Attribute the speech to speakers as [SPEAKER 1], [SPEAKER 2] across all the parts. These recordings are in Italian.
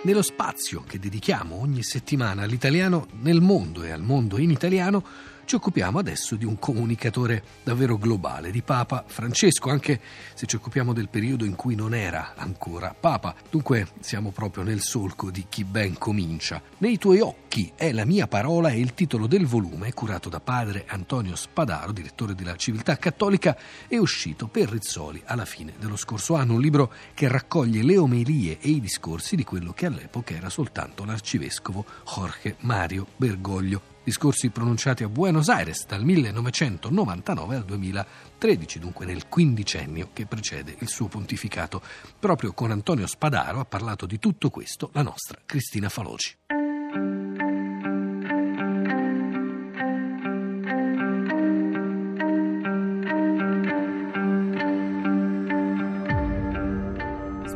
[SPEAKER 1] Nello spazio che dedichiamo ogni settimana all'italiano nel mondo e al mondo in italiano, ci occupiamo adesso di un comunicatore davvero globale, di Papa Francesco, anche se ci occupiamo del periodo in cui non era ancora Papa. Dunque siamo proprio nel solco di chi ben comincia. Nei tuoi occhi è la mia parola è il titolo del volume curato da padre Antonio Spadaro, direttore della Civiltà Cattolica, è uscito per Rizzoli alla fine dello scorso anno, un libro che raccoglie le omelie e i discorsi di quello che all'epoca era soltanto l'arcivescovo Jorge Mario Bergoglio discorsi pronunciati a Buenos Aires dal 1999 al 2013, dunque nel quindicennio che precede il suo pontificato. Proprio con Antonio Spadaro ha parlato di tutto questo la nostra Cristina Faloci.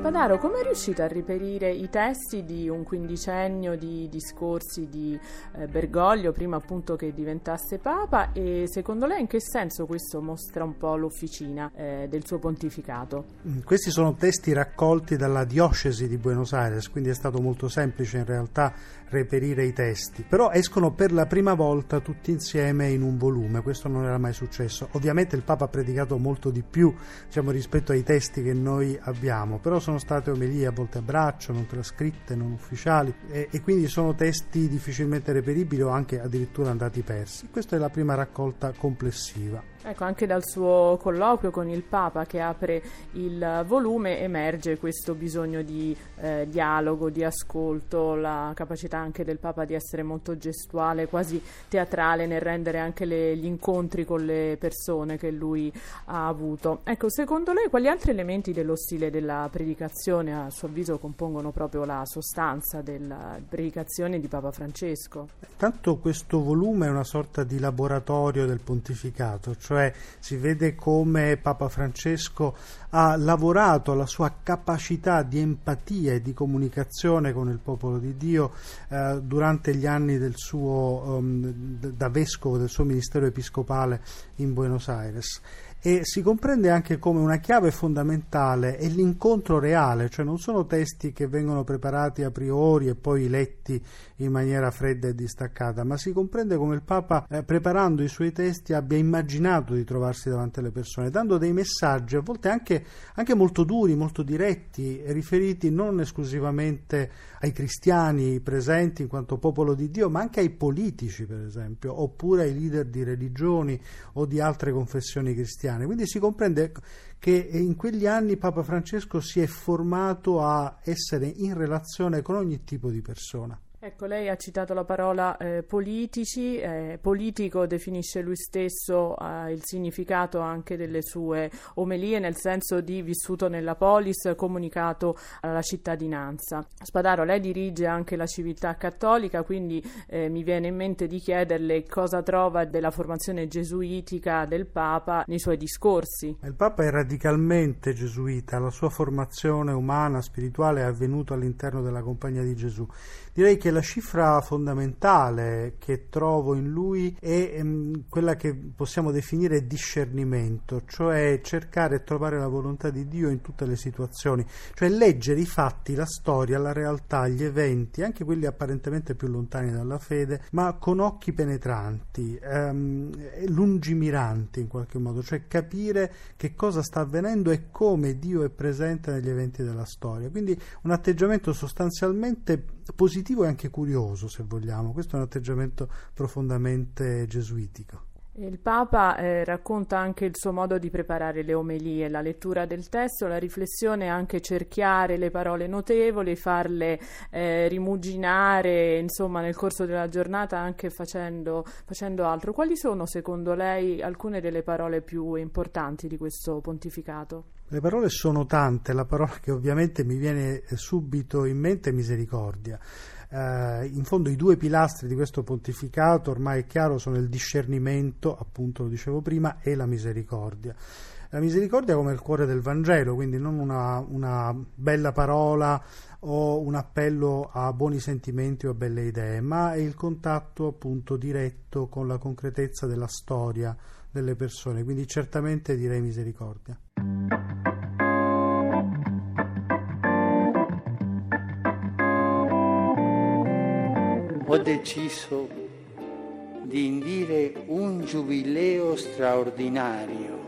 [SPEAKER 2] Spadaro, come è riuscito a riperire i testi di un quindicennio di discorsi di eh, Bergoglio, prima appunto che diventasse Papa, e secondo lei in che senso questo mostra un po' l'officina eh, del suo pontificato?
[SPEAKER 3] Mm, questi sono testi raccolti dalla diocesi di Buenos Aires, quindi è stato molto semplice in realtà reperire i testi, però escono per la prima volta tutti insieme in un volume, questo non era mai successo. Ovviamente il Papa ha predicato molto di più diciamo, rispetto ai testi che noi abbiamo, però sono state omelie a volte a braccio, non trascritte, non ufficiali e, e quindi sono testi difficilmente reperibili o anche addirittura andati persi. Questa è la prima raccolta complessiva.
[SPEAKER 2] Ecco, anche dal suo colloquio con il Papa che apre il volume emerge questo bisogno di eh, dialogo, di ascolto, la capacità anche del Papa di essere molto gestuale, quasi teatrale nel rendere anche le, gli incontri con le persone che lui ha avuto. Ecco, secondo lei quali altri elementi dello stile della predicazione a suo avviso compongono proprio la sostanza della predicazione di Papa Francesco?
[SPEAKER 3] Tanto questo volume è una sorta di laboratorio del pontificato, cioè si vede come Papa Francesco ha lavorato alla sua capacità di empatia e di comunicazione con il popolo di Dio eh, durante gli anni del suo, um, da vescovo del suo ministero episcopale in Buenos Aires e si comprende anche come una chiave fondamentale è l'incontro reale, cioè non sono testi che vengono preparati a priori e poi letti in maniera fredda e distaccata, ma si comprende come il Papa, eh, preparando i suoi testi, abbia immaginato di trovarsi davanti alle persone, dando dei messaggi a volte anche, anche molto duri, molto diretti, riferiti non esclusivamente ai cristiani presenti in quanto popolo di Dio, ma anche ai politici, per esempio, oppure ai leader di religioni o di altre confessioni cristiane cristiane. Quindi si comprende che in quegli anni Papa Francesco si è formato a essere in relazione con ogni tipo di persona.
[SPEAKER 2] Ecco, lei ha citato la parola eh, politici, eh, politico definisce lui stesso eh, il significato anche delle sue omelie, nel senso di vissuto nella polis, comunicato alla cittadinanza. Spadaro, lei dirige anche la civiltà cattolica, quindi eh, mi viene in mente di chiederle cosa trova della formazione gesuitica del Papa nei suoi discorsi.
[SPEAKER 3] Il Papa è radicalmente gesuita, la sua formazione umana, spirituale è avvenuta all'interno della Compagnia di Gesù. Direi che la cifra fondamentale che trovo in lui è ehm, quella che possiamo definire discernimento, cioè cercare e trovare la volontà di Dio in tutte le situazioni, cioè leggere i fatti, la storia, la realtà, gli eventi, anche quelli apparentemente più lontani dalla fede, ma con occhi penetranti, ehm, lungimiranti in qualche modo, cioè capire che cosa sta avvenendo e come Dio è presente negli eventi della storia. Quindi un atteggiamento sostanzialmente positivo e anche curioso, se vogliamo. Questo è un atteggiamento profondamente gesuitico.
[SPEAKER 2] Il Papa eh, racconta anche il suo modo di preparare le omelie, la lettura del testo, la riflessione, anche cerchiare le parole notevoli, farle eh, rimuginare insomma, nel corso della giornata anche facendo, facendo altro. Quali sono secondo lei alcune delle parole più importanti di questo pontificato?
[SPEAKER 3] Le parole sono tante, la parola che ovviamente mi viene subito in mente è misericordia. Eh, in fondo i due pilastri di questo pontificato ormai è chiaro sono il discernimento, appunto lo dicevo prima, e la misericordia. La misericordia come il cuore del Vangelo, quindi non una, una bella parola o un appello a buoni sentimenti o a belle idee, ma è il contatto appunto diretto con la concretezza della storia delle persone, quindi certamente direi misericordia.
[SPEAKER 4] Ho deciso di indire un giubileo straordinario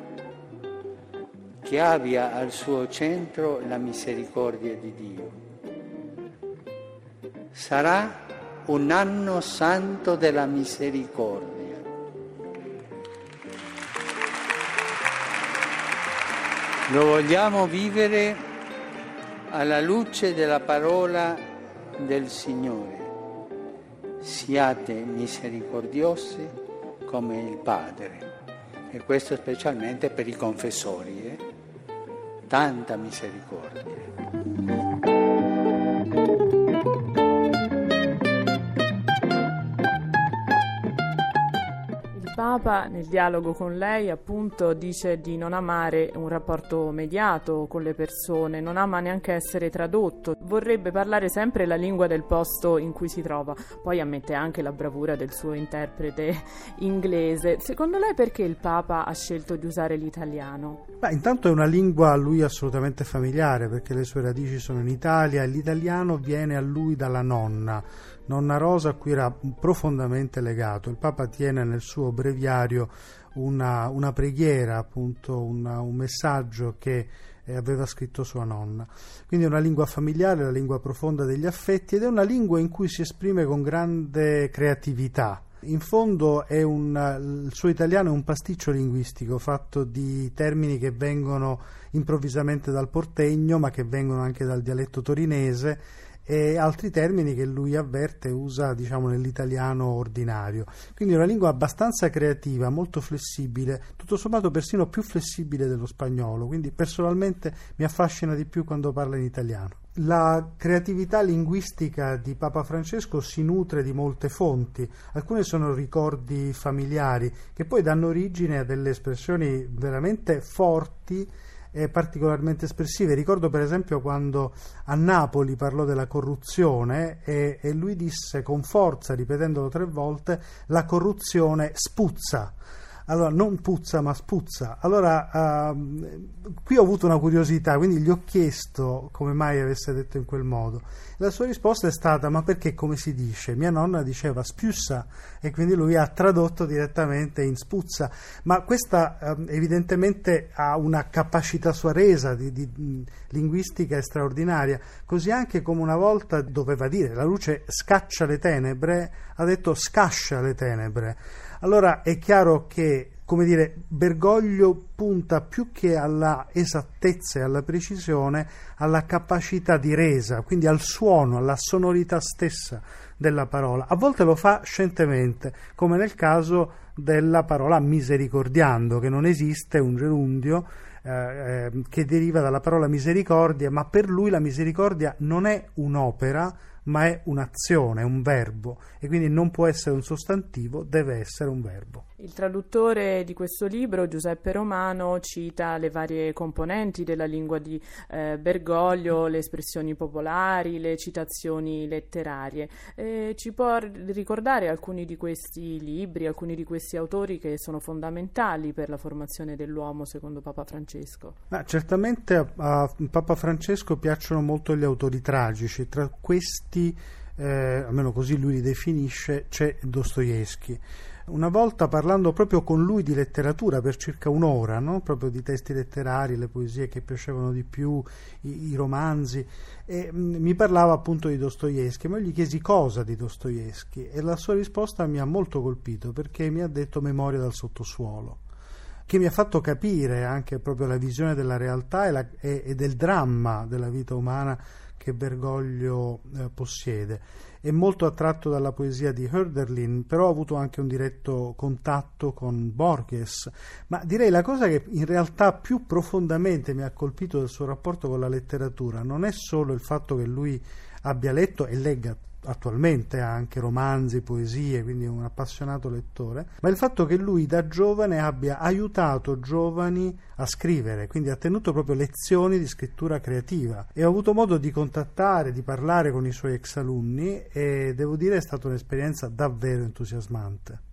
[SPEAKER 4] che abbia al suo centro la misericordia di Dio. Sarà un anno santo della misericordia. Lo vogliamo vivere alla luce della parola del Signore. Siate misericordiosi come il Padre. E questo specialmente per i confessori. Eh? Tanta misericordia.
[SPEAKER 2] Papa nel dialogo con lei appunto dice di non amare un rapporto mediato con le persone, non ama neanche essere tradotto, vorrebbe parlare sempre la lingua del posto in cui si trova, poi ammette anche la bravura del suo interprete inglese. Secondo lei perché il Papa ha scelto di usare l'italiano?
[SPEAKER 3] Beh, intanto è una lingua a lui assolutamente familiare perché le sue radici sono in Italia e l'italiano viene a lui dalla nonna Nonna Rosa a cui era profondamente legato. Il Papa tiene nel suo breviario una, una preghiera, appunto una, un messaggio che eh, aveva scritto sua nonna. Quindi è una lingua familiare, la lingua profonda degli affetti ed è una lingua in cui si esprime con grande creatività. In fondo un, il suo italiano è un pasticcio linguistico fatto di termini che vengono improvvisamente dal portegno ma che vengono anche dal dialetto torinese e altri termini che lui avverte usa diciamo nell'italiano ordinario. Quindi è una lingua abbastanza creativa molto flessibile tutto sommato persino più flessibile dello spagnolo quindi personalmente mi affascina di più quando parla in italiano. La creatività linguistica di Papa Francesco si nutre di molte fonti, alcune sono ricordi familiari che poi danno origine a delle espressioni veramente forti eh, particolarmente espressive. Ricordo per esempio quando a Napoli parlò della corruzione e, e lui disse con forza, ripetendolo tre volte, la corruzione spuzza allora non puzza ma spuzza. Allora uh, qui ho avuto una curiosità, quindi gli ho chiesto come mai avesse detto in quel modo. La sua risposta è stata: Ma perché come si dice? Mia nonna diceva spiussa e quindi lui ha tradotto direttamente in spuzza. Ma questa uh, evidentemente ha una capacità sua resa di, di, linguistica straordinaria. Così anche come una volta doveva dire la luce scaccia le tenebre, ha detto scascia le tenebre. Allora è chiaro che come dire, Bergoglio punta più che alla esattezza e alla precisione alla capacità di resa, quindi al suono, alla sonorità stessa della parola. A volte lo fa scientemente, come nel caso della parola misericordiando, che non esiste, un gerundio eh, eh, che deriva dalla parola misericordia, ma per lui la misericordia non è un'opera, ma è un'azione, un verbo e quindi non può essere un sostantivo, deve essere un verbo.
[SPEAKER 2] Il traduttore di questo libro, Giuseppe Romano, cita le varie componenti della lingua di eh, Bergoglio, le espressioni popolari, le citazioni letterarie. Eh, ci può ricordare alcuni di questi libri, alcuni di questi autori che sono fondamentali per la formazione dell'uomo secondo Papa Francesco?
[SPEAKER 3] Ah, certamente a, a Papa Francesco piacciono molto gli autori tragici, tra questi, eh, almeno così lui li definisce, c'è Dostoevsky. Una volta parlando proprio con lui di letteratura per circa un'ora, no? proprio di testi letterari, le poesie che piacevano di più, i, i romanzi, e mh, mm, mi parlava appunto di Dostoevsky, ma io gli chiesi cosa di Dostoevsky e la sua risposta mi ha molto colpito perché mi ha detto memoria dal sottosuolo che mi ha fatto capire anche proprio la visione della realtà e, la, e, e del dramma della vita umana che Bergoglio eh, possiede. È molto attratto dalla poesia di Hölderlin, però ha avuto anche un diretto contatto con Borges. Ma direi la cosa che in realtà più profondamente mi ha colpito del suo rapporto con la letteratura non è solo il fatto che lui abbia letto e legga attualmente ha anche romanzi, poesie, quindi un appassionato lettore, ma il fatto che lui da giovane abbia aiutato giovani a scrivere, quindi ha tenuto proprio lezioni di scrittura creativa e ho avuto modo di contattare, di parlare con i suoi ex alunni e devo dire è stata un'esperienza davvero entusiasmante.